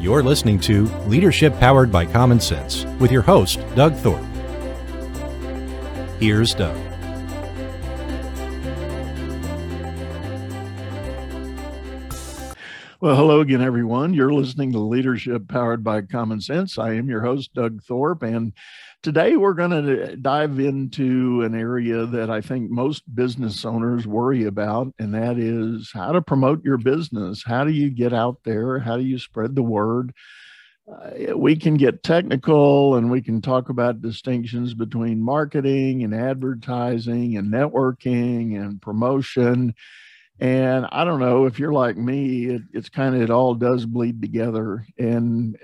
You're listening to Leadership Powered by Common Sense with your host, Doug Thorpe. Here's Doug. Well, hello again, everyone. You're listening to Leadership Powered by Common Sense. I am your host, Doug Thorpe, and today we're going to dive into an area that I think most business owners worry about, and that is how to promote your business. How do you get out there? How do you spread the word? Uh, we can get technical and we can talk about distinctions between marketing and advertising and networking and promotion and I don't know if you're like me, it, it's kind of it all does bleed together. And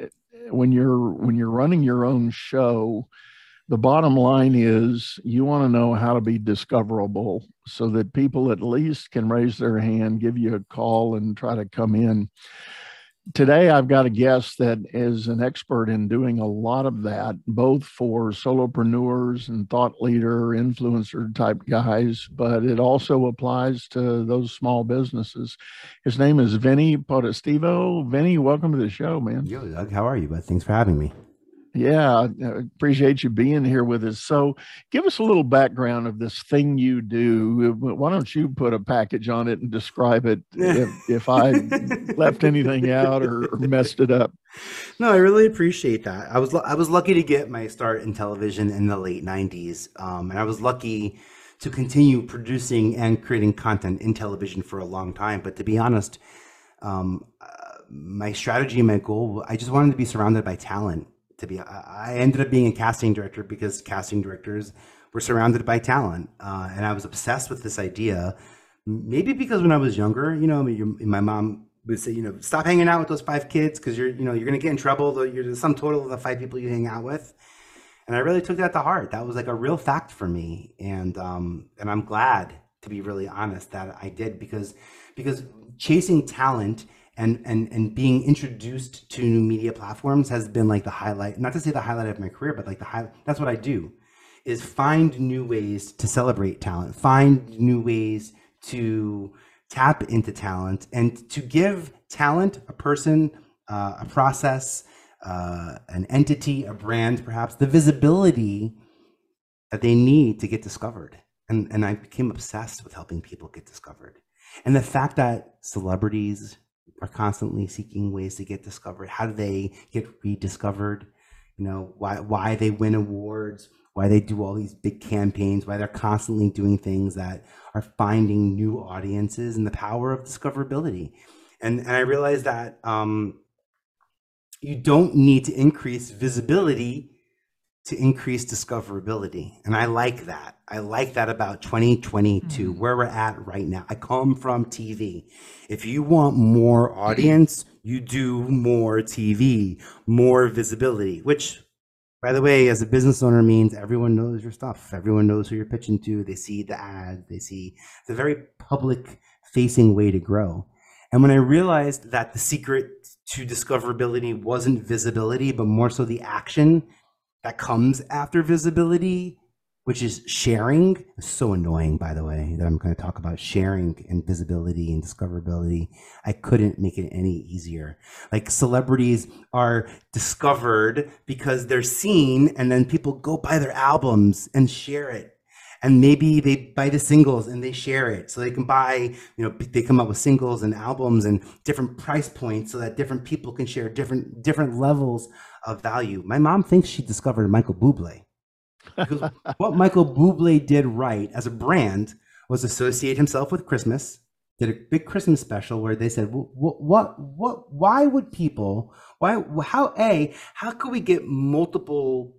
when you're when you're running your own show, the bottom line is you want to know how to be discoverable so that people at least can raise their hand, give you a call, and try to come in today I've got a guest that is an expert in doing a lot of that, both for solopreneurs and thought leader, influencer type guys, but it also applies to those small businesses. His name is Vinny Potestivo. Vinny, welcome to the show, man. Yo, Doug, how are you? But thanks for having me. Yeah, I appreciate you being here with us. So, give us a little background of this thing you do. Why don't you put a package on it and describe it if, if I left anything out or, or, messed it up? No, I really appreciate that. I was I was lucky to get my start in television in the late '90s, um, and I was lucky to continue producing and creating content in television for a long time. But to be honest, um, uh, my strategy, my goal, I just wanted to be surrounded by talent to be. I ended up being a casting director because casting directors were surrounded by talent uh, and i was obsessed with this idea. Maybe because when i was younger you know my mom would say you know stop hanging out with those five kids because you're you know you're going to get in trouble. You're the sum total of the five people you hang out with. And i really took that to heart. That was like a real fact for me. And um and i'm glad to be really honest that i did because because chasing talent and and and being introduced to new media platforms has been like the highlight not to say the highlight of my career but like the high that's what i do is find new ways to celebrate talent find new ways to tap into talent and to give talent a person uh, a process uh, an entity a brand perhaps the visibility that they need to get discovered. And and i became obsessed with helping people get discovered. And the fact that celebrities are constantly seeking ways to get discovered. How do they get rediscovered? You know, why why they win awards, why they do all these big campaigns, why they're constantly doing things that are finding new audiences and the power of discoverability. And and I realized that um, you don't need to increase visibility to increase discoverability. And I like that. I like that about 2022, mm-hmm. where we're at right now. I come from TV. If you want more audience, you do more TV, more visibility, which, by the way, as a business owner means everyone knows your stuff. Everyone knows who you're pitching to. They see the ad, they see the very public facing way to grow. And when I realized that the secret to discoverability wasn't visibility, but more so the action that comes after visibility, which is sharing. It's so annoying, by the way, that I'm going to talk about sharing and visibility and discoverability. I couldn't make it any easier. Like celebrities are discovered because they're seen, and then people go buy their albums and share it. And maybe they buy the singles and they share it. So they can buy, you know, they come up with singles and albums and different price points so that different people can share different different levels of value. My mom thinks she discovered Michael Bublé. Because what Michael Bublé did right as a brand was associate himself with Christmas. Did a big Christmas special where they said, "What, what, what? Why would people? Why? How? A? How could we get multiple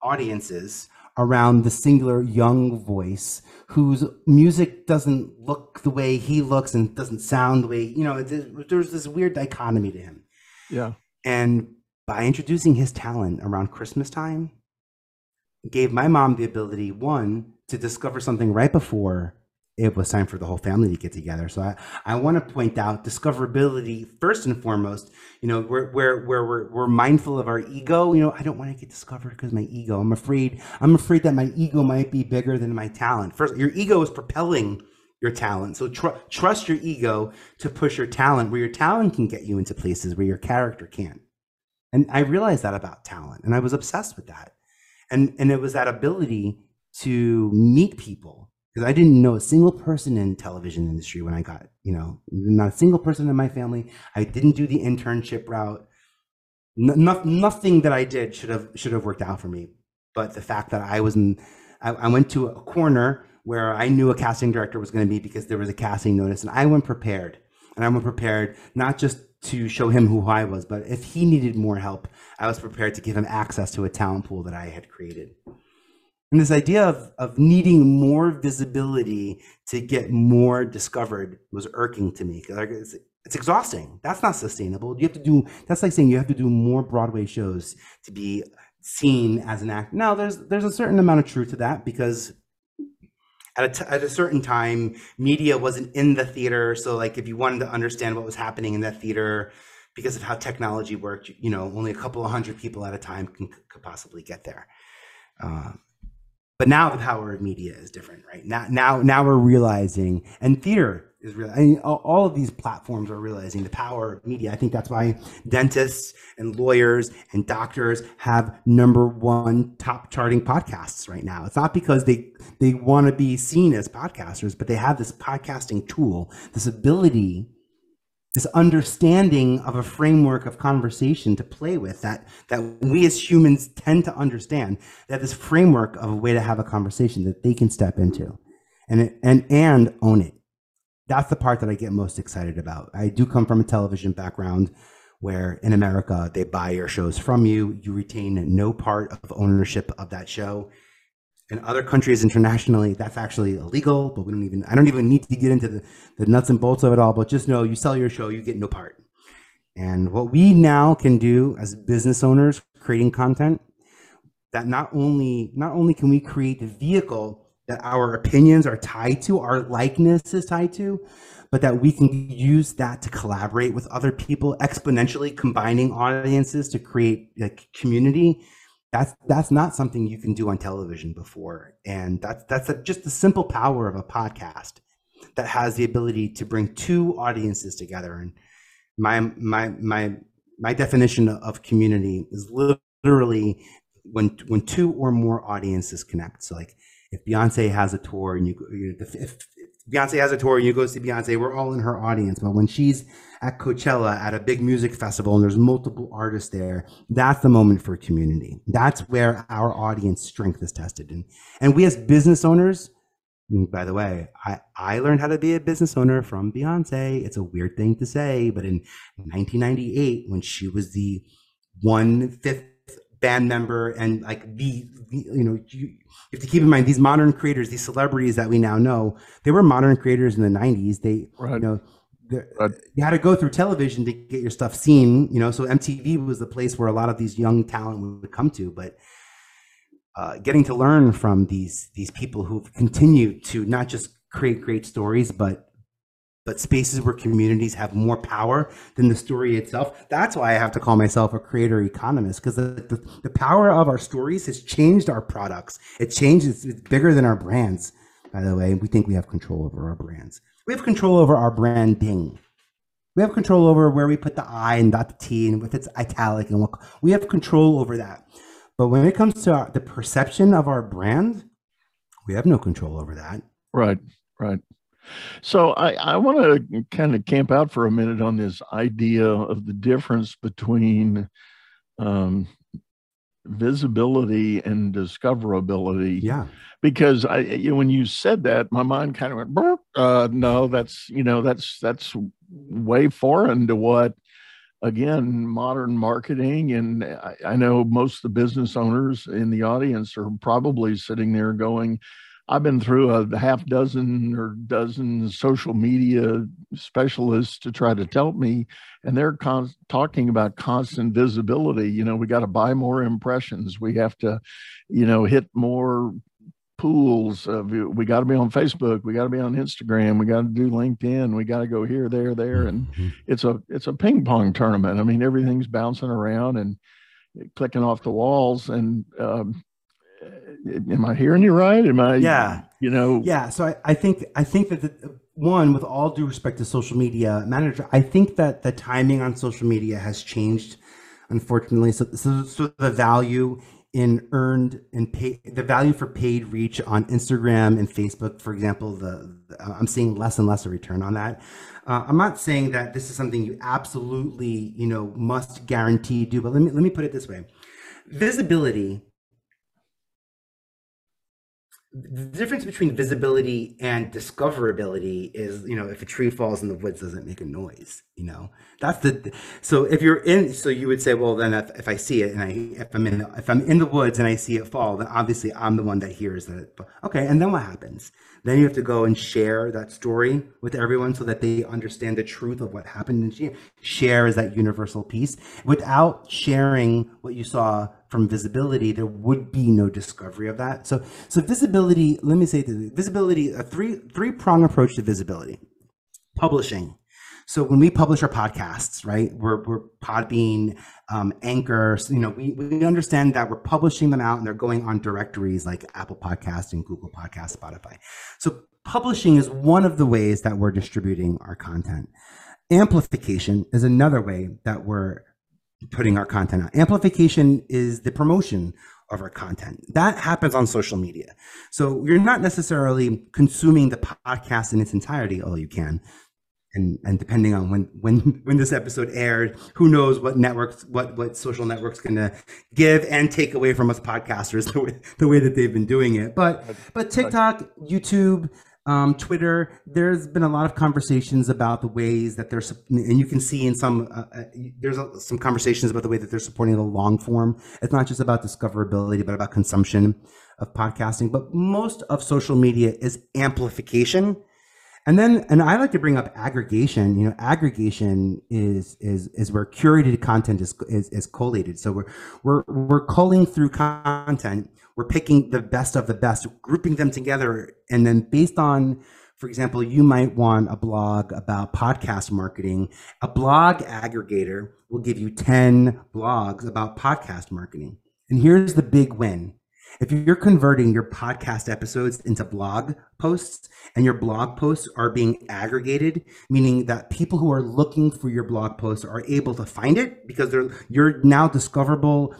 audiences around the singular young voice whose music doesn't look the way he looks and doesn't sound the way you know there's this weird dichotomy to him. Yeah. And by introducing his talent around Christmas time, gave my mom the ability, one, to discover something right before it was time for the whole family to get together. So I, I want to point out discoverability first and foremost. You know, where where where we're, we're mindful of our ego. You know, I don't want to get discovered because my ego. I'm afraid. I'm afraid that my ego might be bigger than my talent. First, your ego is propelling your talent. So tr- trust your ego to push your talent where your talent can get you into places where your character can't. And I realized that about talent and I was obsessed with that. And, and it was that ability to meet people because I didn't know a single person in television industry when I got, you know, not a single person in my family. I didn't do the internship route. No, no, nothing that I did should have should have worked out for me. But the fact that I was in, I, I went to a corner where I knew a casting director was going to be because there was a casting notice, and I went prepared. And I went prepared not just to show him who I was, but if he needed more help, I was prepared to give him access to a talent pool that I had created. And this idea of, of needing more visibility to get more discovered was irking to me because it's, it's exhausting. That's not sustainable. You have to do, that's like saying you have to do more Broadway shows to be seen as an actor. Now, there's, there's a certain amount of truth to that because at a, t- at a certain time, media wasn't in the theater. So, like, if you wanted to understand what was happening in that theater, because of how technology worked, you know, only a couple of hundred people at a time can, could possibly get there. Uh, but now the power of media is different, right? Now, now, now we're realizing, and theater is real. I mean, all of these platforms are realizing the power of media. I think that's why dentists and lawyers and doctors have number one top charting podcasts right now. It's not because they they want to be seen as podcasters, but they have this podcasting tool, this ability, this understanding of a framework of conversation to play with that that we as humans tend to understand. That this framework of a way to have a conversation that they can step into, and and and own it that's the part that I get most excited about. I do come from a television background where in America they buy your shows from you, you retain no part of ownership of that show. In other countries internationally, that's actually illegal, but we don't even I don't even need to get into the, the nuts and bolts of it all, but just know you sell your show, you get no part. And what we now can do as business owners creating content, that not only not only can we create the vehicle that our opinions are tied to, our likeness is tied to, but that we can use that to collaborate with other people, exponentially combining audiences to create a community. That's that's not something you can do on television before, and that's that's a, just the simple power of a podcast that has the ability to bring two audiences together. And my my my my definition of community is literally when when two or more audiences connect. So like if Beyonce has a tour and you, if Beyonce has a tour and you go see Beyonce, we're all in her audience. But when she's at Coachella at a big music festival and there's multiple artists there, that's the moment for community. That's where our audience strength is tested. And, and we as business owners, by the way, I, I learned how to be a business owner from Beyonce. It's a weird thing to say, but in 1998, when she was the one fifth band member and like the, you know you, have to keep in mind these modern creators these celebrities that we now know they were modern creators in the 90s they right. you know right. you had to go through television to get your stuff seen you know so mtv was the place where a lot of these young talent would come to but uh, getting to learn from these these people who've continued to not just create great stories but but spaces where communities have more power than the story itself. That's why I have to call myself a creator economist because the, the, the, power of our stories has changed our products. It changes, it's bigger than our brands, by the way. We think we have control over our brands. We have control over our branding. We have control over where we put the I and not the T and if it's italic and what we have control over that. But when it comes to our, the perception of our brand, we have no control over that. Right, right. So I, I want to kind of camp out for a minute on this idea of the difference between um, visibility and discoverability. Yeah. Because I, you know, when you said that, my mind kind of went, Burp. Uh, no, that's you know, that's that's way foreign to what, again, modern marketing. And I, I know most of the business owners in the audience are probably sitting there going, I've been through a half dozen or dozen social media specialists to try to tell me, and they're con- talking about constant visibility. You know, we got to buy more impressions. We have to, you know, hit more pools. Of, we got to be on Facebook. We got to be on Instagram. We got to do LinkedIn. We got to go here, there, there, and mm-hmm. it's a it's a ping pong tournament. I mean, everything's bouncing around and clicking off the walls and. Um, am I hearing you right? Am I? Yeah. You know. Yeah. So I, I think I think that the, one, with all due respect to social media manager, I think that the timing on social media has changed, unfortunately. So so, so the value in earned and pay the value for paid reach on Instagram and Facebook, for example, the, the I'm seeing less and less a return on that. Uh, I'm not saying that this is something you absolutely, you know, must guarantee do, but let me let me put it this way: visibility the difference between visibility and discoverability is you know if a tree falls in the woods doesn't make a noise you know? That's the so if you're in so you would say well then if, if i see it and i if i'm in if i'm in the woods and i see it fall then obviously i'm the one that hears it okay and then what happens? Then you have to go and share that story with everyone so that they understand the truth of what happened and share is that universal piece without sharing what you saw from visibility, there would be no discovery of that. So, so visibility. Let me say this: visibility, a three three prong approach to visibility. Publishing. So when we publish our podcasts, right, we're, we're Podbean, um, Anchor, you know, we, we understand that we're publishing them out and they're going on directories like Apple Podcast and Google Podcast, Spotify. So publishing is one of the ways that we're distributing our content. Amplification is another way that we're putting our content out. Amplification is the promotion of our content. That happens on social media. So you're not necessarily consuming the podcast in its entirety, although you can. And, and depending on when, when when this episode aired, who knows what networks, what what social networks going to give and take away from us podcasters the way, the way that they've been doing it. But but TikTok, YouTube, um, Twitter, there's been a lot of conversations about the ways that they're, and you can see in some, uh, uh, there's a, some conversations about the way that they're supporting the long form. It's not just about discoverability, but about consumption of podcasting. But most of social media is amplification. And then, and I like to bring up aggregation. You know, aggregation is is is where curated content is is, is collated. So we're we're we're culling through content we're picking the best of the best, grouping them together. And then based on, for example, you might want a blog about podcast marketing. A blog aggregator will give you 10 blogs about podcast marketing. And here's the big win. If you're converting your podcast episodes into blog posts and your blog posts are being aggregated, meaning that people who are looking for your blog posts are able to find it because they're you're now discoverable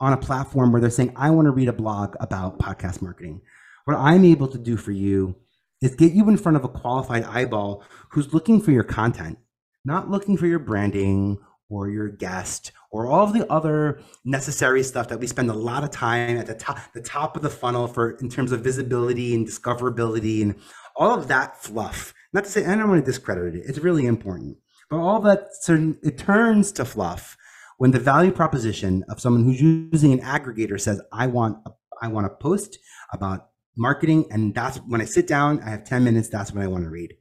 on a platform where they're saying, I want to read a blog about podcast marketing. What I'm able to do for you is get you in front of a qualified eyeball who's looking for your content, not looking for your branding or your guest or all of the other necessary stuff that we spend a lot of time at the top the top of the funnel for in terms of visibility and discoverability and all of that fluff. Not to say I don't want to discredit it. It's really important. But all that certain it turns to fluff when the value proposition of someone who's using an aggregator says, I want a, I want to post about marketing, and that's when I sit down, I have 10 minutes, that's what I want to read.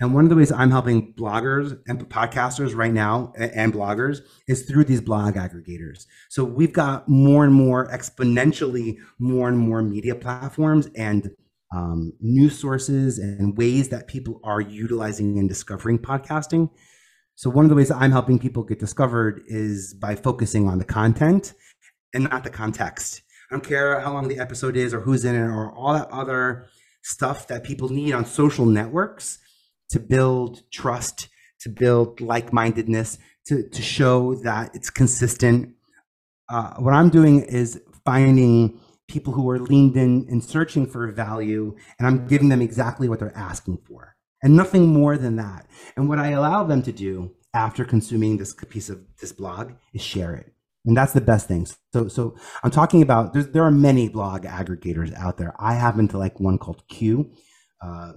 And one of the ways I'm helping bloggers and podcasters right now and bloggers is through these blog aggregators. So we've got more and more exponentially more and more media platforms and um, news sources and ways that people are utilizing and discovering podcasting so one of the ways I'm helping people get discovered is by focusing on the content and not the context. I don't care how long the episode is or who's in it or all that other stuff that people need on social networks to build trust, to build like-mindedness, to, to show that it's consistent. Uh, what I'm doing is finding people who are leaned in and searching for value, and I'm giving them exactly what they're asking for and nothing more than that. And what I allow them to do after consuming this piece of this blog is share it. And that's the best thing. So, so I'm talking about there are many blog aggregators out there. I happen to like one called Q. Uh,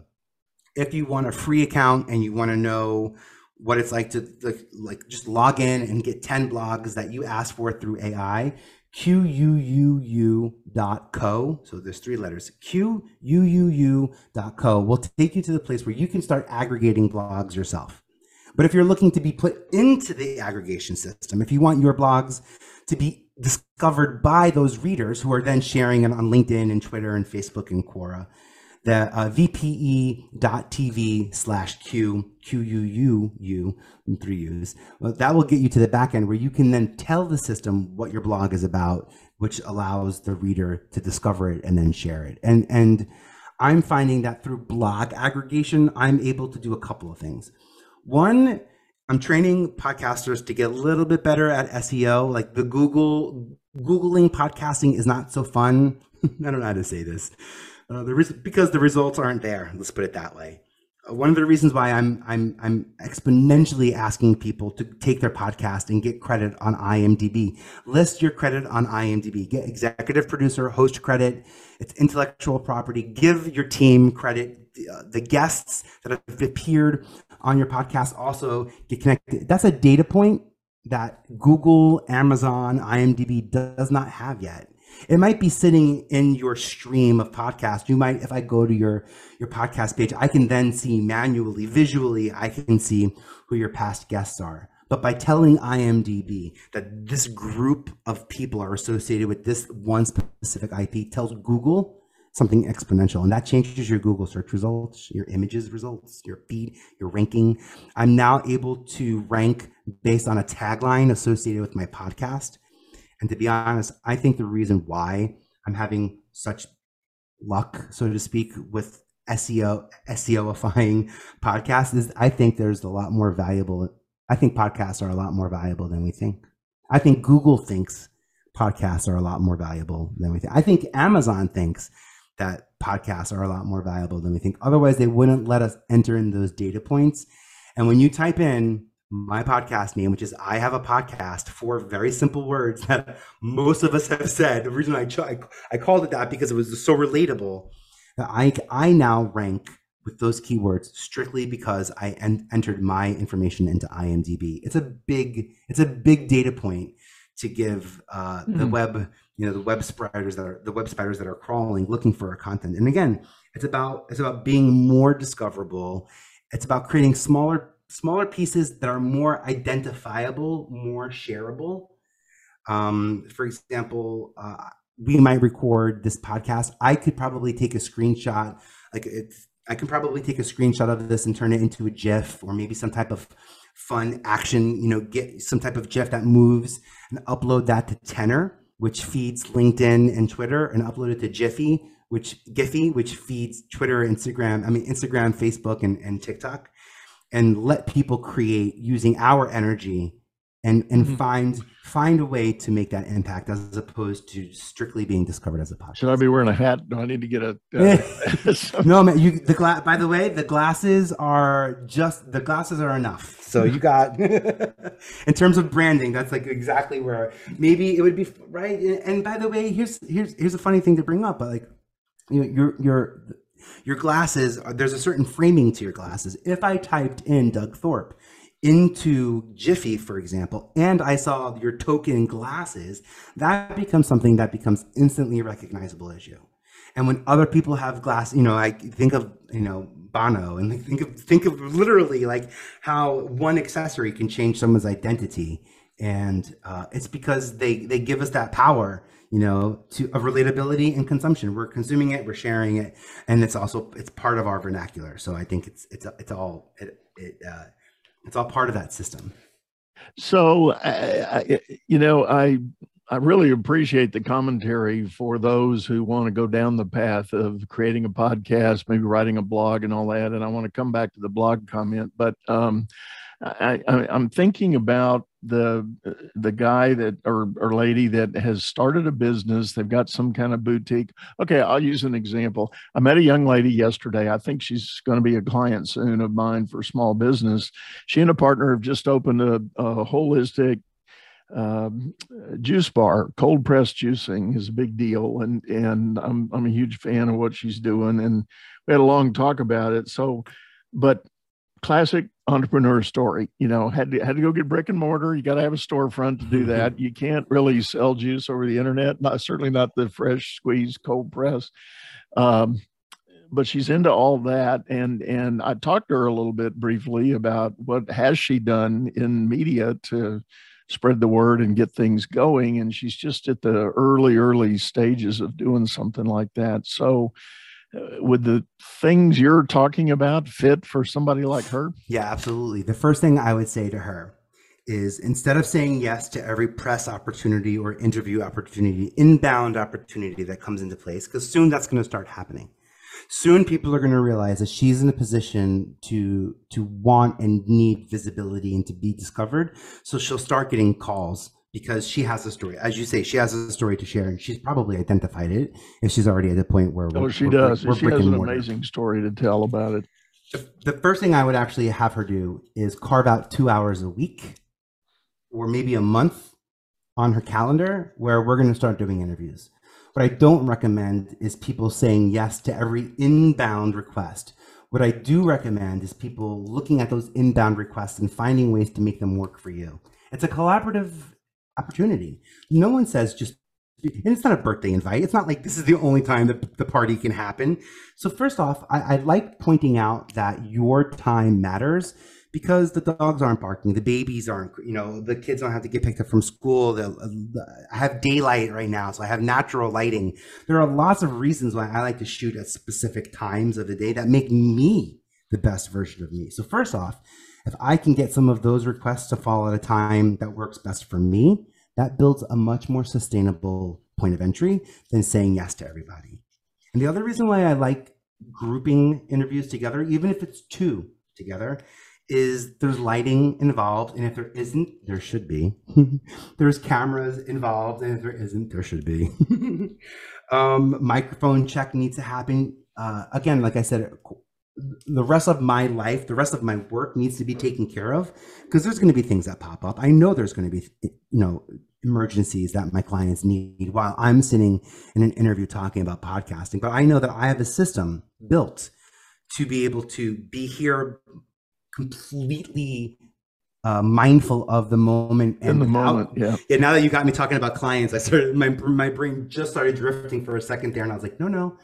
if you want a free account and you want to know what it's like to like, like just log in and get 10 blogs that you ask for through AI, Q-U-U-U.co. So there's three letters. Q-U-U-U.co will take you to the place where you can start aggregating blogs yourself. But if you're looking to be put into the aggregation system, if you want your blogs to be discovered by those readers who are then sharing it on LinkedIn and Twitter and Facebook and Quora, the uh, vpe.tv slash q q u u u three u's well, that will get you to the back end where you can then tell the system what your blog is about which allows the reader to discover it and then share it. And and I'm finding that through blog aggregation, I'm able to do a couple of things. One, I'm training podcasters to get a little bit better at SEO. Like the Google Googling podcasting is not so fun. I don't know how to say this. Uh, the res- because the results aren't there. Let's put it that way one of the reasons why I'm I'm I'm exponentially asking people to take their podcast and get credit on IMDb. List your credit on IMDb. Get executive producer, host credit. It's intellectual property. Give your team credit. Uh, the guests that have appeared on your podcast also get connected. That's a data point that Google, Amazon, IMDb does not have yet. It might be sitting in your stream of podcast. You might, if I go to your your podcast page, I can then see manually, visually, I can see who your past guests are. But by telling IMDb that this group of people are associated with this one specific IP tells Google something exponential. And that changes your Google search results, your images results, your feed, your ranking. I'm now able to rank based on a tagline associated with my podcast. And to be honest, I think the reason why I'm having such luck, so to speak, with SEO, SEOifying podcasts is I think there's a lot more valuable. I think podcasts are a lot more valuable than we think. I think Google thinks podcasts are a lot more valuable than we think. I think Amazon thinks that podcasts are a lot more valuable than we think. Otherwise, they wouldn't let us enter in those data points. And when you type in my podcast name, which is I have a podcast, four very simple words that most of us have said. The reason I, ch- I called it that because it was so relatable that I, I now rank with those keywords strictly because I en- entered my information into IMDb. It's a big, it's a big data point to give uh, mm-hmm. the hmm. web, you know, the web spiders that are the web spiders that are crawling looking for our content. And again, it's about it's about being more discoverable. It's about creating smaller smaller pieces that are more identifiable, more shareable. Um, for example, uh, we might record this podcast. I could probably take a screenshot, like it's, I can probably take a screenshot of this and turn it into a GIF or maybe some type of fun action, you know, get some type of GIF that moves and upload that to Tenor, which feeds LinkedIn and Twitter, and upload it to Giphy, which Giphy, which feeds Twitter, Instagram, I mean Instagram, Facebook, and, and TikTok and let people create using our energy and and mm-hmm. find find a way to make that impact as opposed to strictly being discovered as a podcast. Should I be wearing a hat? Do I need to get a? Uh, no, man. You the glass. By the way, the glasses are just the glasses are enough. So you got in terms of branding, that's like exactly where maybe it would be right. And by the way, here's here's here's a funny thing to bring up. But like, you know, your your your glasses, uh, there's a certain framing to your glasses. If I typed in Doug Thorpe into Giphy, for example, and I saw your token glasses, that becomes something that becomes instantly recognizable as you. And when other people have glass, you know, I think of, you know, Bono and think of think of literally like how one accessory can change someone's identity. And uh, it's because they they give us that power you know, to of relatability and consumption. We're consuming it, we're sharing it, and it's also it's part of our vernacular. So I think it's it's it's all it, it uh, it's all part of that system. So, uh, I, you know, I I really appreciate the commentary for those who want to go down the path of creating a podcast, maybe writing a blog and all that. And I want to come back to the blog comment, but um, I, am thinking about the the guy that or or lady that has started a business. They've got some kind of boutique. Okay, I'll use an example. I met a young lady yesterday. I think she's going to be a client soon of mine for small business. She and a partner have just opened a, a holistic um, juice bar, cold press juicing is a big deal, and and I'm I'm a huge fan of what she's doing, and we had a long talk about it. So, but classic entrepreneur story. You know, had to had to go get brick and mortar. You got to have a storefront to do mm-hmm. that. You can't really sell juice over the internet. Not certainly not the fresh squeezed cold press. Um, but she's into all that, and and I talked to her a little bit briefly about what has she done in media to spread the word and get things going. And she's just at the early early stages of doing something like that. So would the things you're talking about fit for somebody like her? Yeah, absolutely. The first thing I would say to her is instead of saying yes to every press opportunity or interview opportunity, inbound opportunity that comes into place, because soon that's going to start happening. Soon people are going to realize that she's in a position to to want and need visibility and to be discovered. So she'll start getting calls because she has a story. As you say, she has a story to share, and she's probably identified it if she's already at the point where. Oh, she we're, does. we're she has an mortar. amazing story to tell about it. The, the first thing I would actually have her do is carve out two hours a week or maybe a month on her calendar where we're going to start doing interviews. What I don't recommend is people saying yes to every inbound request. What I do recommend is people looking at those inbound requests and finding ways to make them work for you. It's a collaborative opportunity. No one says just, and it's not a birthday invite. It's not like this is the only time that the party can happen. So, first off, I, I like pointing out that your time matters because the dogs aren't barking, the babies aren't, you know, the kids don't have to get picked up from school. The, uh, I have daylight right now, so I have natural lighting. There are lots of reasons why I like to shoot at specific times of the day that make me the best version of me. So, first off, if I can get some of those requests to fall at a time that works best for me, that builds a much more sustainable point of entry than saying yes to everybody. And the other reason why I like grouping interviews together, even if it's two together, is there's lighting involved, and if there isn't, there should be. there's cameras involved, and if there isn't, there should be. um, microphone check needs to happen. Uh, again, like I said, the rest of my life, the rest of my work needs to be taken care of because there's going to be things that pop up. I know there's going to be, you know, emergencies that my clients need while I'm sitting in an interview talking about podcasting. But I know that I have a system built to be able to be here completely uh, mindful of the moment and in the moment. yeah. Yeah. Now that you got me talking about clients, I started my my brain just started drifting for a second there, and I was like, no, no,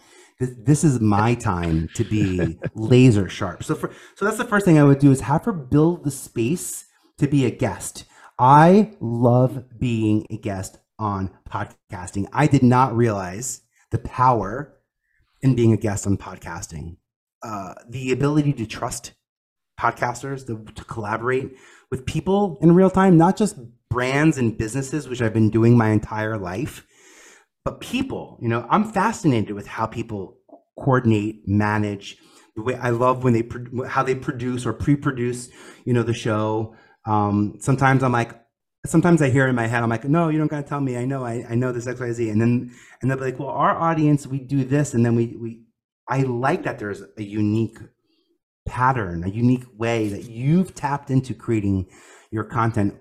this, this is my time to be laser sharp. So for so that's the first thing I would do is have her build the space to be a guest. I love being a guest on podcasting. I did not realize the power in being a guest on podcasting. Uh, the ability to trust podcasters, to, to collaborate with people in real time, not just brands and businesses, which I've been doing my entire life, but people. You know, I'm fascinated with how people coordinate, manage. The way I love when they how they produce or pre-produce, you know, the show. Um, sometimes I'm like, sometimes I hear in my head, I'm like, no, you don't gotta tell me. I know, I, I know this X, Y, Z. And then and they'll be like, well, our audience, we do this, and then we we I like that there's a unique pattern, a unique way that you've tapped into creating your content.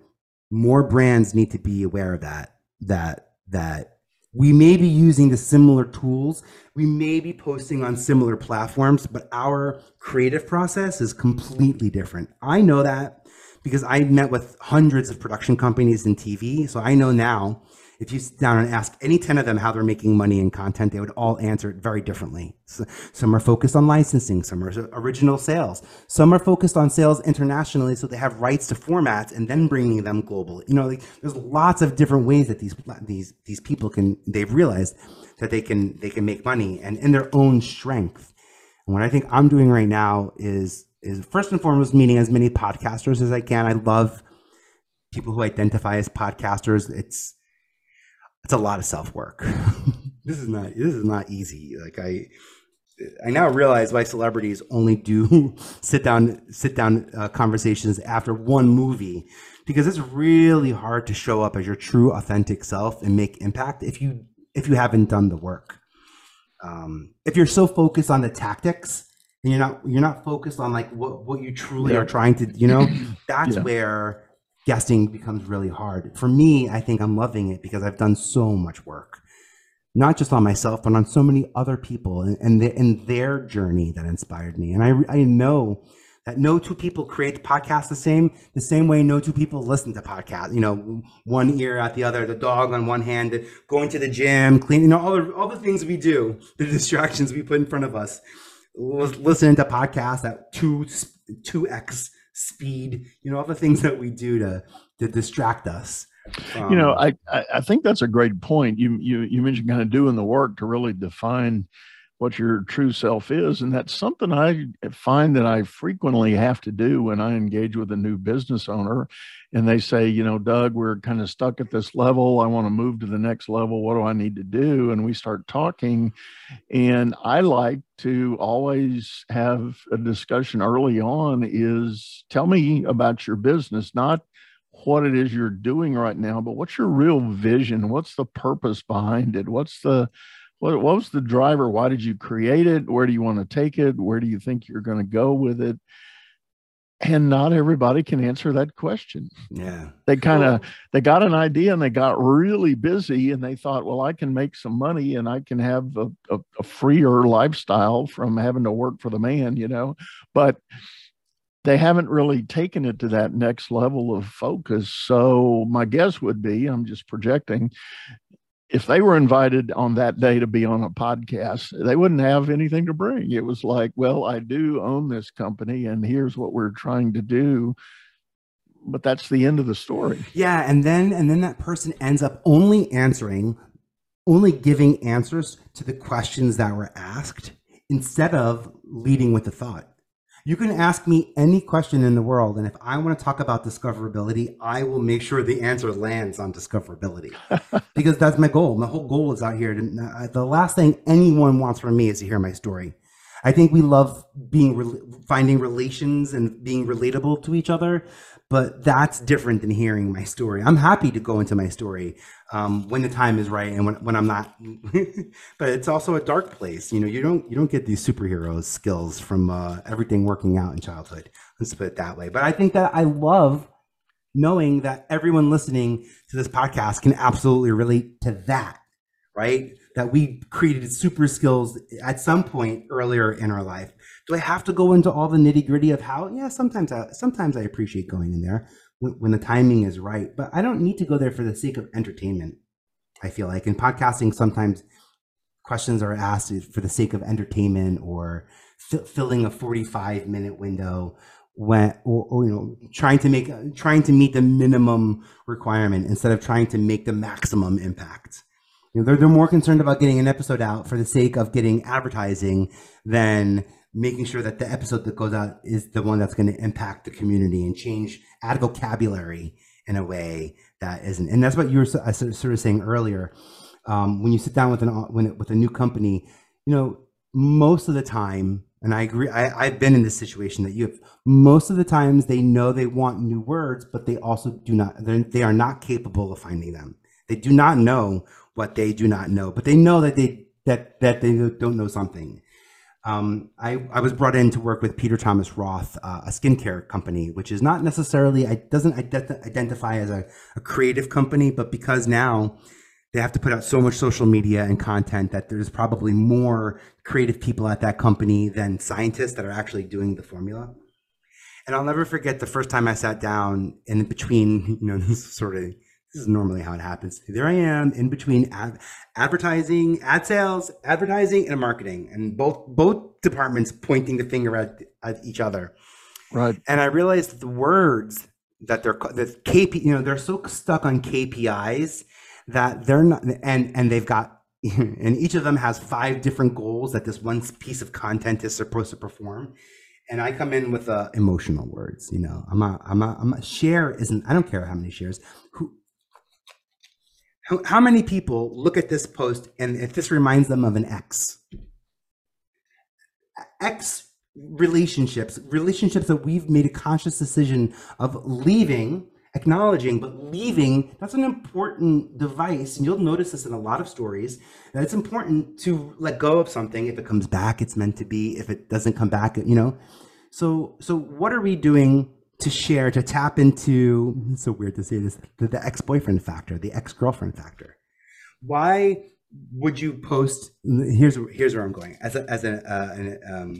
More brands need to be aware of that. That that we may be using the similar tools, we may be posting on similar platforms, but our creative process is completely different. I know that because I met with hundreds of production companies in TV. So I know now if you sit down and ask any 10 of them how they're making money in content, they would all answer it very differently. So, some are focused on licensing, some are original sales, some are focused on sales internationally, so they have rights to formats and then bringing them global. You know, like, there's lots of different ways that these these these people can they've realized that they can they can make money and in their own strength. And what I think I'm doing right now is is first and foremost meeting as many podcasters as I can. I love people who identify as podcasters. It's it's a lot of self work. this is not this is not easy. Like I I now realize why celebrities only do sit down sit down uh, conversations after one movie because it's really hard to show up as your true authentic self and make impact if you if you haven't done the work. Um, if you're so focused on the tactics and you're not you're not focused on like what what you truly yeah. are trying to you know that's yeah. where guesting becomes really hard. For me, I think I'm loving it because I've done so much work, not just on myself, but on so many other people and, and, the, and their journey that inspired me. And I, I know that no two people create podcasts the same, the same way no two people listen to podcasts. You know, one ear at the other, the dog on one hand, going to the gym, cleaning, you know, all the, all the things we do, the distractions we put in front of us. Listening to podcasts at two, 2x speed, you know, all the things that we do to to distract us. Um, you know, I, I think that's a great point. You you you mentioned kind of doing the work to really define what your true self is. And that's something I find that I frequently have to do when I engage with a new business owner and they say, you know, Doug, we're kind of stuck at this level. I want to move to the next level. What do I need to do? And we start talking. And I like to always have a discussion early on is tell me about your business, not what it is you're doing right now, but what's your real vision? What's the purpose behind it? What's the what, what was the driver? Why did you create it? Where do you want to take it? Where do you think you're going to go with it? And not everybody can answer that question. Yeah. They kind of they got an idea and they got really busy and they thought, well, I can make some money and I can have a, a, a freer lifestyle from having to work for the man, you know. But they haven't really taken it to that next level of focus. So my guess would be, I'm just projecting, if they were invited on that day to be on a podcast, they wouldn't have anything to bring. It was like, well, I do own this company and here's what we're trying to do. But that's the end of the story. Yeah, and then and then that person ends up only answering only giving answers to the questions that were asked instead of leading with the thought. You can ask me any question in the world, and if I want to talk about discoverability, I will make sure the answer lands on discoverability because that's my goal. My whole goal is out here. To, uh, the last thing anyone wants from me is to hear my story. I think we love being finding relations and being relatable to each other, but that's different than hearing my story. I'm happy to go into my story um, when the time is right and when, when I'm not. but it's also a dark place. You know, you don't you don't get these superhero skills from uh, everything working out in childhood. Let's put it that way. But I think that I love knowing that everyone listening to this podcast can absolutely relate to that, right? That we created super skills at some point earlier in our life do I have to go into all the nitty gritty of how? Yeah, sometimes I, sometimes I appreciate going in there when, when the timing is right, but I don't need to go there for the sake of entertainment. I feel like in podcasting, sometimes questions are asked for the sake of entertainment or f- filling a 45 minute window when or, or, you know trying to make trying to meet the minimum requirement instead of trying to make the maximum impact you know they're, they're more concerned about getting an episode out for the sake of getting advertising than making sure that the episode that goes out is the one that's going to impact the community and change, add vocabulary in a way that isn't. And that's what you were sort of saying earlier. Um, when you sit down with an when, with a new company, you know, most of the time, and I agree, I, I've been in this situation that you have. Most of the times, they know they want new words, but they also do not. They are not capable of finding them. They do not know what they do not know, but they know that they that that they don't know something um, I, I was brought in to work with Peter Thomas Roth, uh, a skincare company, which is not necessarily, it doesn't ident- identify as a, a creative company, but because now they have to put out so much social media and content that there's probably more creative people at that company than scientists that are actually doing the formula. And I'll never forget the first time I sat down in between, you know, sort of this is normally how it happens. There I am in between ad- advertising, ad sales, advertising, and marketing, and both both departments pointing the finger at, at each other. Right. And I realized the words that they're that KP, you know, they're so stuck on KPIs that they're not, and and they've got, and each of them has five different goals that this one piece of content is supposed to perform and I come in with uh, emotional words. You know, I'm a, I'm a, I'm a share isn't. I don't care how many shares. Who how, many people look at this post and if this reminds them of an ex? Ex relationships, relationships that we've made a conscious decision of leaving, acknowledging, but leaving, that's an important device. And you'll notice this in a lot of stories that it's important to let go of something. If it comes back, it's meant to be. If it doesn't come back, you know. So, so what are we doing to share, to tap into, it's so weird to say this, the, the ex boyfriend factor, the ex girlfriend factor. Why would you post? Here's, here's where I'm going. As, a, as a, uh, an, um,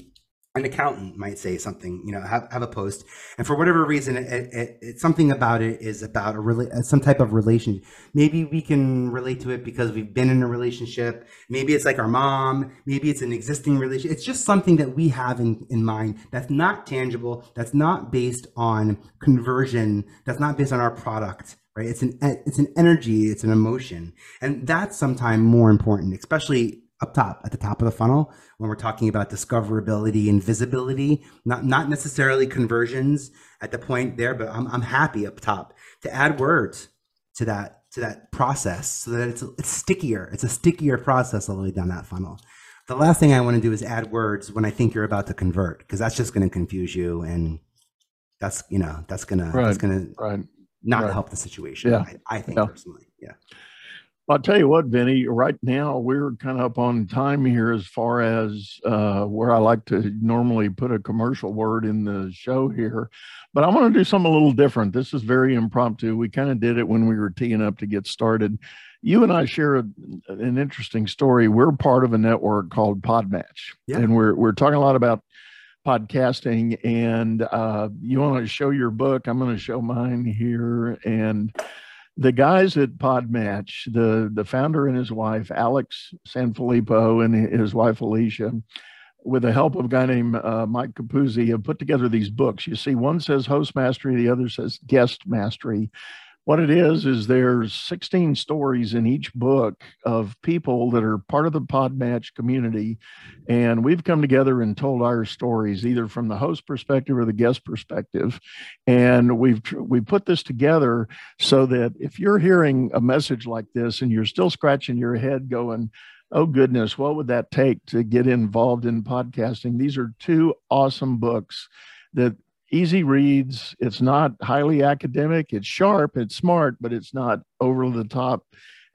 an accountant might say something, you know, have, have a post, and for whatever reason, it, it, it, something about it is about a uh, some type of relation. Maybe we can relate to it because we've been in a relationship. Maybe it's like our mom. Maybe it's an existing relationship. It's just something that we have in, in mind that's not tangible. That's not based on conversion. That's not based on our product right? It's an it's an energy, it's an emotion, and that's sometimes more important, especially up top at the top of the funnel when we're talking about discoverability and visibility not not necessarily conversions at the point there but i'm, I'm happy up top to add words to that to that process so that it's it's stickier it's a stickier process all the way down that funnel the last thing i want to do is add words when i think you're about to convert because that's just going to confuse you and that's you know that's gonna Right. that's gonna Right. not Right. help the situation Yeah. I, I think Yeah. personally yeah I'll tell you what, Vinny, right now we're kind of up on time here as far as uh, where I like to normally put a commercial word in the show here. But I want to do something a little different. This is very impromptu. We kind of did it when we were teeing up to get started. You and I share a, an interesting story. We're part of a network called Podmatch, Yeah. and we're we're talking a lot about podcasting. And uh, you want to show your book? I'm going to show mine here, and the guys at Podmatch, the the founder and his wife, Alex Sanfilippo, and his wife Alicia, with the help of a guy named uh, Mike Capuzzi, have put together these books. You see, one says host mastery, the other says guest mastery. What it is is there's 16 stories in each book of people that are part of the Podmatch community, and we've come together and told our stories either from the host perspective or the guest perspective, and we've we put this together so that if you're hearing a message like this and you're still scratching your head going oh goodness what would that take to get involved in podcasting? These are two awesome books that easy reads it's not highly academic it's sharp it's smart but it's not over the top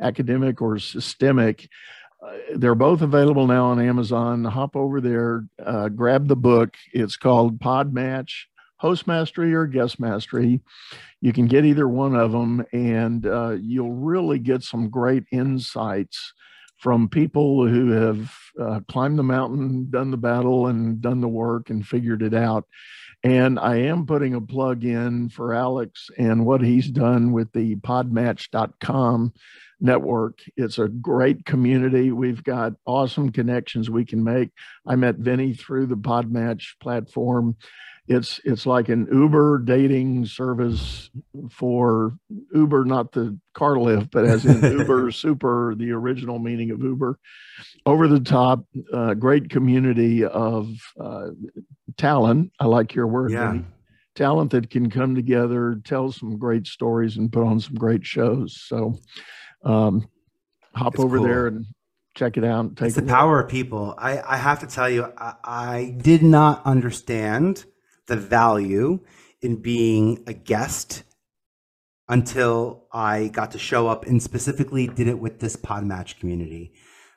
academic or systemic. Uh, they're both available now on amazon. Hop over there uh, grab the book. It's called pod match host mastery or guest mastery you can get either one of them and uh, you'll really get some great insights from people who have uh, climbed the mountain done the battle and done the work and figured it out and i am putting a plug in for alex and what he's done with the podmatch.com network. It's a great community. We've got awesome connections we can make. I met vinny through the podmatch platform. It's it's like an Uber dating service for Uber, not the car lift, but as in Uber Super, the original meaning of Uber. Over the top, uh, great community of uh, talent. I like your word. yeah. Talent that can come together, tell some great stories, and put on some great shows. So, um, hop It's over cool. there and check it out. and Take it's the power of people. I, I have to tell you, I, I did not understand the value in being a guest until I got to show up and specifically did it with this Podmatch community.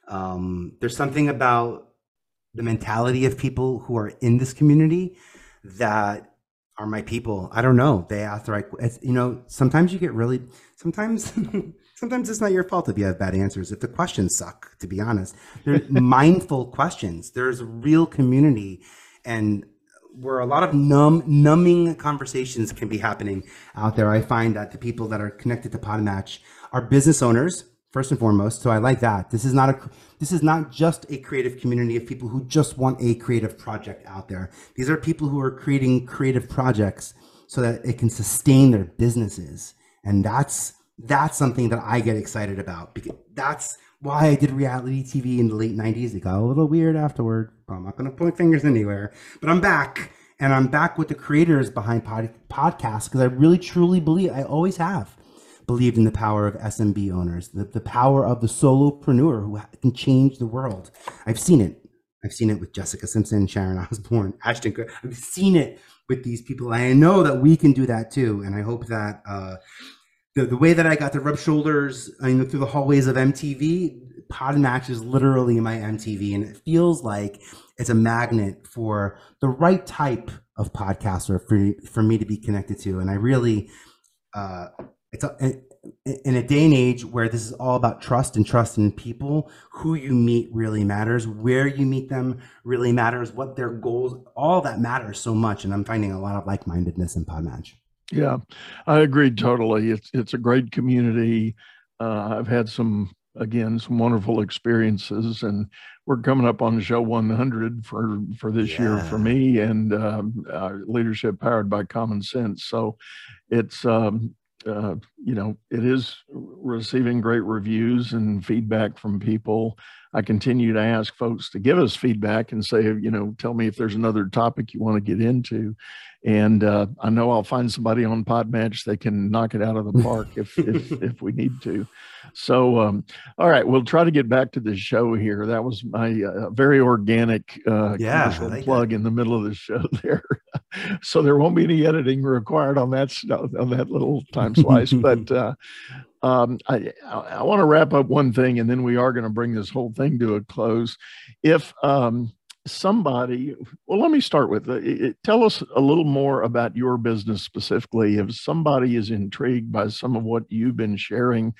Um, there's something about the mentality of people who are in this community that are my people. I don't know. They ask the right, it's, you know, sometimes you get really, sometimes, sometimes it's not your fault if you have bad answers. If the questions suck, to be honest, they're mindful questions. There's a real community and where a lot of numb, numbing conversations can be happening out there. I find that the people that are connected to Podmatch are business owners first and foremost. So I like that. This is not a this is not just a creative community of people who just want a creative project out there. These are people who are creating creative projects so that it can sustain their businesses. And that's that's something that I get excited about because that's why I did reality TV in the late 90s. It got a little weird afterward. I'm not going to point fingers anywhere, but I'm back and I'm back with the creators behind pod, podcasts because I really truly believe I always have believed in the power of SMB owners, the, the power of the solopreneur who can change the world. I've seen it. I've seen it with Jessica Simpson, Sharon Osbourne, Ashton. Kutcher. I've seen it with these people. I know that we can do that too. And I hope that uh, the, the way that I got to rub shoulders I mean, through the hallways of MTV, Pod Podmatch is literally my MTV. And it feels like it's a magnet for the right type of podcaster for, for me to be connected to. And I really, uh, it's a, in a day and age where this is all about trust and trust in people, who you meet really matters, where you meet them really matters, what their goals, all that matters so much. And I'm finding a lot of like mindedness in Podmatch. Yeah, I agree totally. It's it's a great community. Uh, I've had some again some wonderful experiences, and we're coming up on show 100 for for this year for me and um, uh, leadership powered by common sense. So it's um, uh, you know, it is receiving great reviews and feedback from people. I continue to ask folks to give us feedback and say, you know, tell me if there's another topic you want to get into. And uh, I know I'll find somebody on Podmatch that can knock it out of the park if, if, if we need to. So, um, all right, we'll try to get back to the show here. That was my uh, very organic uh, Yeah, like plug in the middle of the show there. so there won't be any editing required on that on that little time slice. but uh, um, I, I, I want to wrap up one thing, and then we are going to bring this whole thing to a close. If um, somebody, well, let me start with uh, it, tell us a little more about your business specifically. If somebody is intrigued by some of what you've been sharing,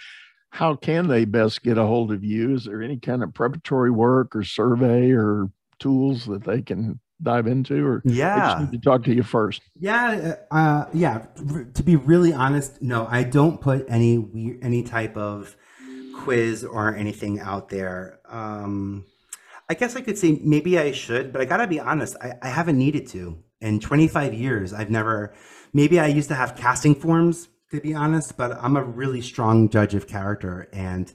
how can they best get a hold of you? Is there any kind of preparatory work or survey or tools that they can dive into, or Yeah. to talk to you first? Yeah, uh, yeah. r- To be really honest, no, I don't put any any type of quiz or anything out there. Um, I guess I could say maybe I should, but I gotta be honest, I, I haven't needed to. In 25 years, I've never. Maybe I used to have casting forms, to be honest, but I'm a really strong judge of character, and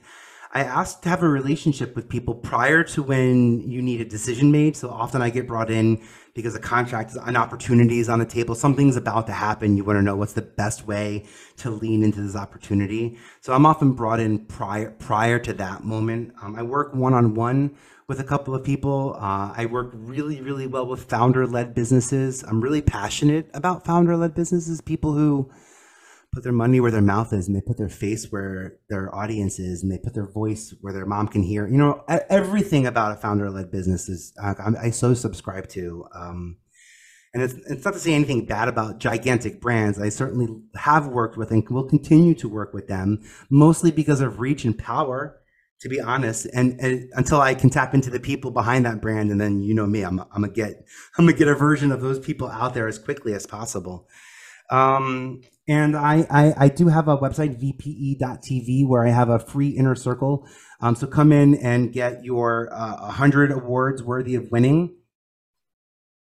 I asked to have a relationship with people prior to when you need a decision made. So often I get brought in because a contract is an opportunity is on the table. Something's about to happen. You want to know what's the best way to lean into this opportunity. So I'm often brought in prior prior to that moment. Um, I work one on one with a couple of people. Uh, I work really really well with founder led businesses. I'm really passionate about founder led businesses. People who put their money where their mouth is and they put their face where their audience is and they put their voice where their mom can hear you know everything about a founder-led business is uh, I'm- i so subscribe to um, and it's, it's not to say anything bad about gigantic brands i certainly have worked with and will continue to work with them mostly because of reach and power to be honest and, and until i can tap into the people behind that brand and then you know me i'm, I'm gonna get i'm gonna get a version of those people out there as quickly as possible um, and I, I, I do have a website, vpe.tv, where I have a free inner circle. Um, so come in and get your uh, 100 awards worthy of winning.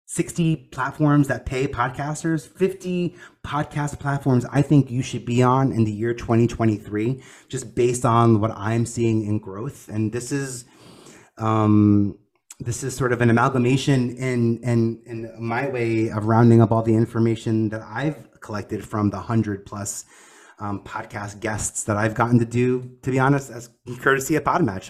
60 platforms that pay podcasters, 50 podcast platforms I think you should be on in the year 2023, just based on what I'm seeing in growth. And this is, um, this is sort of an amalgamation in, in, in my way of rounding up all the information that I've collected from the 100 plus um, podcast guests that I've gotten to do, to be honest, as courtesy of Podmatch,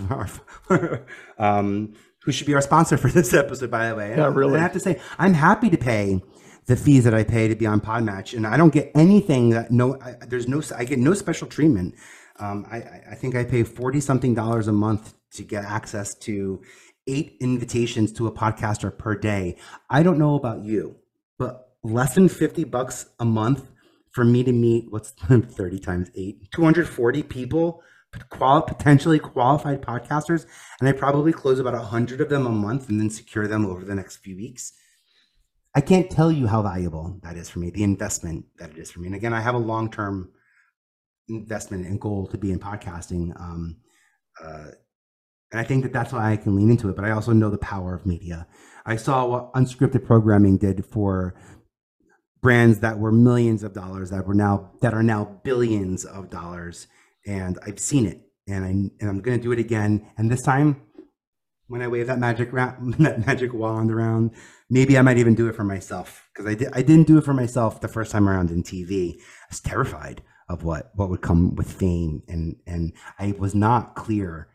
um, who should be our sponsor for this episode, by the way. Yeah, really. And I have to say, I'm happy to pay the fees that I pay to be on Podmatch, and I don't get anything that no, I, there's no, I get no special treatment. Um, I, I I think I pay forty something dollars a month to get access to eight invitations to a podcaster per day. I don't know about you, but less than fifty bucks a month for me to meet what's 30 times 8 240 people qual- potentially qualified podcasters and i probably close about 100 of them a month and then secure them over the next few weeks. I can't tell you how valuable that is for me the investment that it is for me. And again i have a long-term investment and goal to be in podcasting um, uh, and i think that that's why i can lean into it but i also know the power of media. I saw what unscripted programming did for brands that were millions of dollars that were now that are now billions of dollars and i've seen it and i and i'm to do it again and this time when i wave that magic that magic wand around maybe i might even do it for myself because i did i didn't do it for myself the first time around in tv i was terrified of what what would come with fame and and i was not clear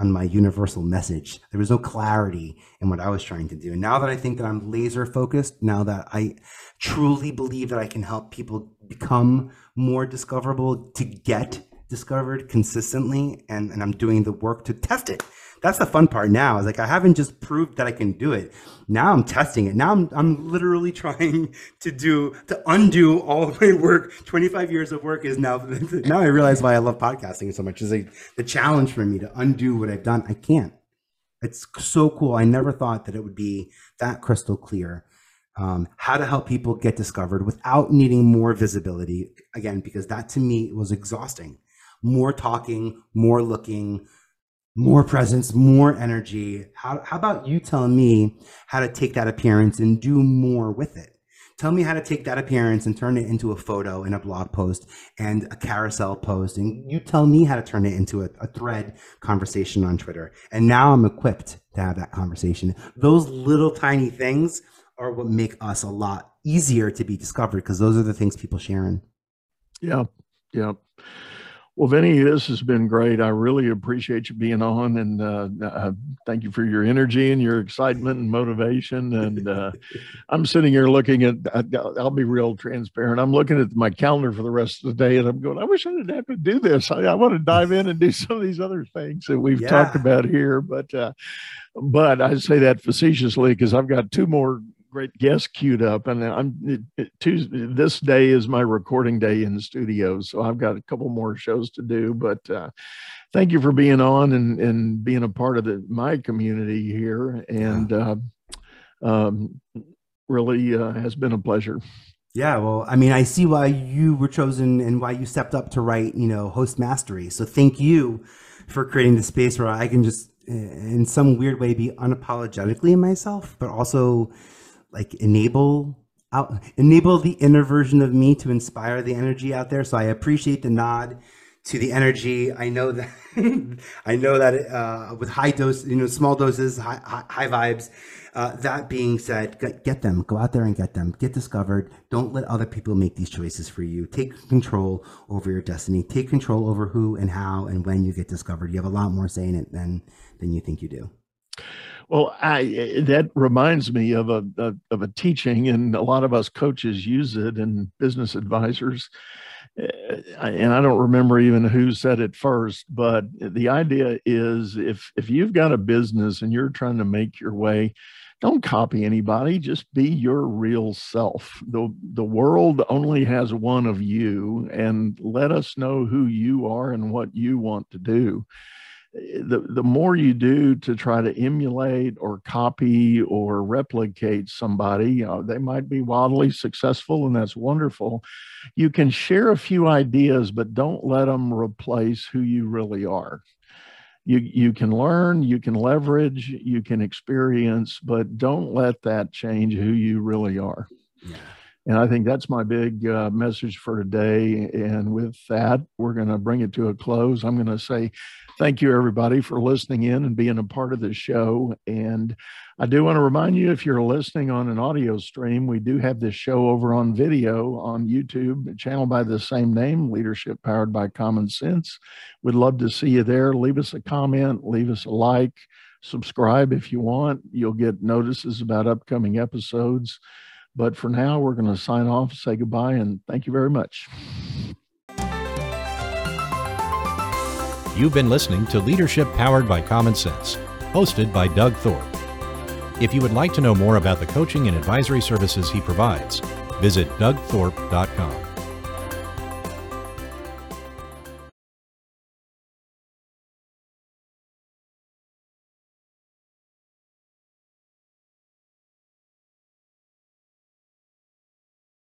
on my universal message. There was no clarity in what I was trying to do. And now that I think that I'm laser focused, now that I truly believe that I can help people become more discoverable to get discovered consistently, and, and I'm doing the work to test it. That's the fun part now. Is like I haven't just proved that I can do it. Now I'm testing it. Now I'm I'm literally trying to do to undo all of my work. 25 years of work is now now I realize why I love podcasting so much. Is like the challenge for me to undo what I've done. I can't. It's so cool. I never thought that it would be that crystal clear. Um, how to help people get discovered without needing more visibility again, because that to me was exhausting. More talking, more looking, more presence, more energy. How, how about you telling me how to take that appearance and do more with it? Tell me how to take that appearance and turn it into a photo and a blog post and a carousel post. And you tell me how to turn it into a, a thread conversation on Twitter. And now I'm equipped to have that conversation. Those little tiny things are what make us a lot easier to be discovered because those are the things people sharing. Yeah. Yeah. Well, Vinny, this has been great. I really appreciate you being on, and uh, uh, thank you for your energy and your excitement and motivation. And uh, I'm sitting here looking at. I'll be real transparent. I'm looking at my calendar for the rest of the day, and I'm going. I wish I didn't have to do this. I, I want to dive in and do some of these other things that we've yeah. talked about here, but uh, but I say that facetiously because I've got two more great guests queued up, and I'm it, it, Tuesday. This day is my recording day in the studio, so I've got a couple more shows to do. But uh, thank you for being on and and being a part of the my community here, and uh, um, really uh, has been a pleasure. Yeah, well, I mean, I see why you were chosen and why you stepped up to write, you know, host mastery. So thank you for creating the space where I can just, in some weird way, be unapologetically myself, but also like enable out enable the inner version of me to inspire the energy out there. So I appreciate the nod to the energy. I know that I know that uh, with high dose, you know, small doses, high, high, high vibes. Uh, that being said, get, get, them, go out there and get them, get discovered. Don't let other people make these choices for you. Take control over your destiny. Take control over who and how and when you get discovered. You have a lot more say in it than than you think you do. Well, I eh, that reminds me of a, a, of a teaching, and a lot of us coaches use it, and business advisors. Eh, and I don't remember even who said it first, but the idea is if if you've got a business and you're trying to make your way, don't copy anybody. Just be your real self. the The world only has one of you, and let us know who you are and what you want to do the, the more you do to try to emulate or copy or replicate somebody, you know, they might be wildly successful and that's wonderful. You can share a few ideas, but don't let them replace who you really are. You, you can learn, you can leverage, you can experience, but don't let that change who you really are. Yeah. And I think that's my big uh, message for today. And with that, we're going to bring it to a close. I'm going to say thank you, everybody, for listening in and being a part of the show. And I do want to remind you if you're listening on an audio stream, we do have this show over on video on YouTube, channel by the same name, Leadership Powered by Common Sense. We'd love to see you there. Leave us a comment, leave us a like, subscribe if you want. You'll get notices about upcoming episodes. But for now, we're going to sign off, say goodbye, and thank you very much. You've been listening to Leadership Powered by Common Sense, hosted by Doug Thorpe. If you would like to know more about the coaching and advisory services he provides, visit dougthorpe.com.